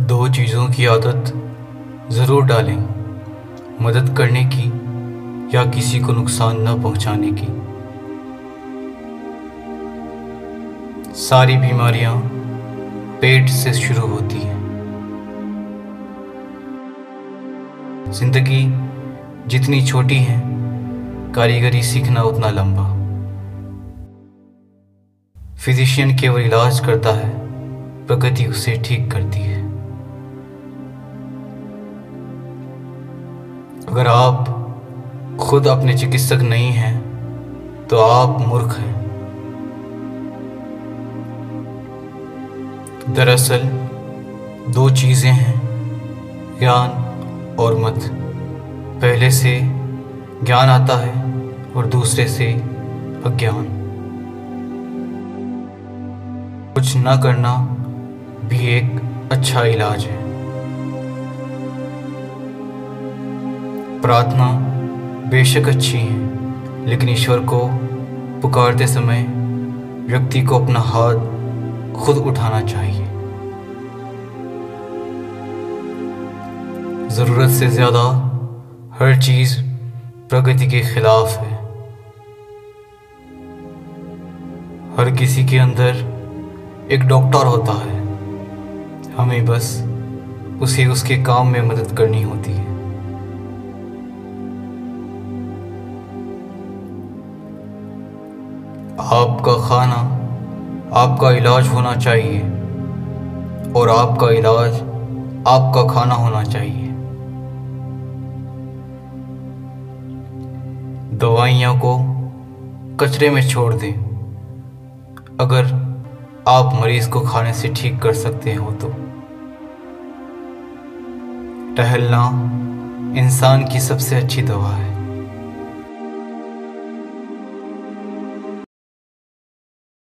दो चीज़ों की आदत ज़रूर डालें। मदद करने की या किसी को नुकसान न पहुँचाने की। सारी बीमारियाँ पेट से शुरू होती हैं। ज़िंदगी जितनी छोटी है, कारीगरी सीखना उतना लंबा। फिजिशियन केवल इलाज करता है प्रकृति उसे ठीक करती है। अगर आप खुद अपने चिकित्सक नहीं हैं तो आप मूर्ख हैं। दरअसल, दो चीज़ें हैं, ज्ञान और मत। पहले से ज्ञान आता है और दूसरे से अज्ञान। कुछ न करना भी एक अच्छा इलाज है। प्रार्थना बेशक अच्छी है, लेकिन ईश्वर को पुकारते समय व्यक्ति को अपना हाथ खुद उठाना चाहिए। ज़रूरत से ज़्यादा हर चीज़ प्रगति के खिलाफ है। हर किसी के अंदर एक डॉक्टर होता है। हमें बस उसे उसके काम में मदद करनी होती है आपका खाना, आपका इलाज होना चाहिए और आपका इलाज, आपका खाना होना चाहिए। दवाइयों को कचरे में छोड़ दें। अगर आप मरीज़ को खाने से ठीक कर सकते हो तो। टहलना इंसान की सबसे अच्छी दवा है।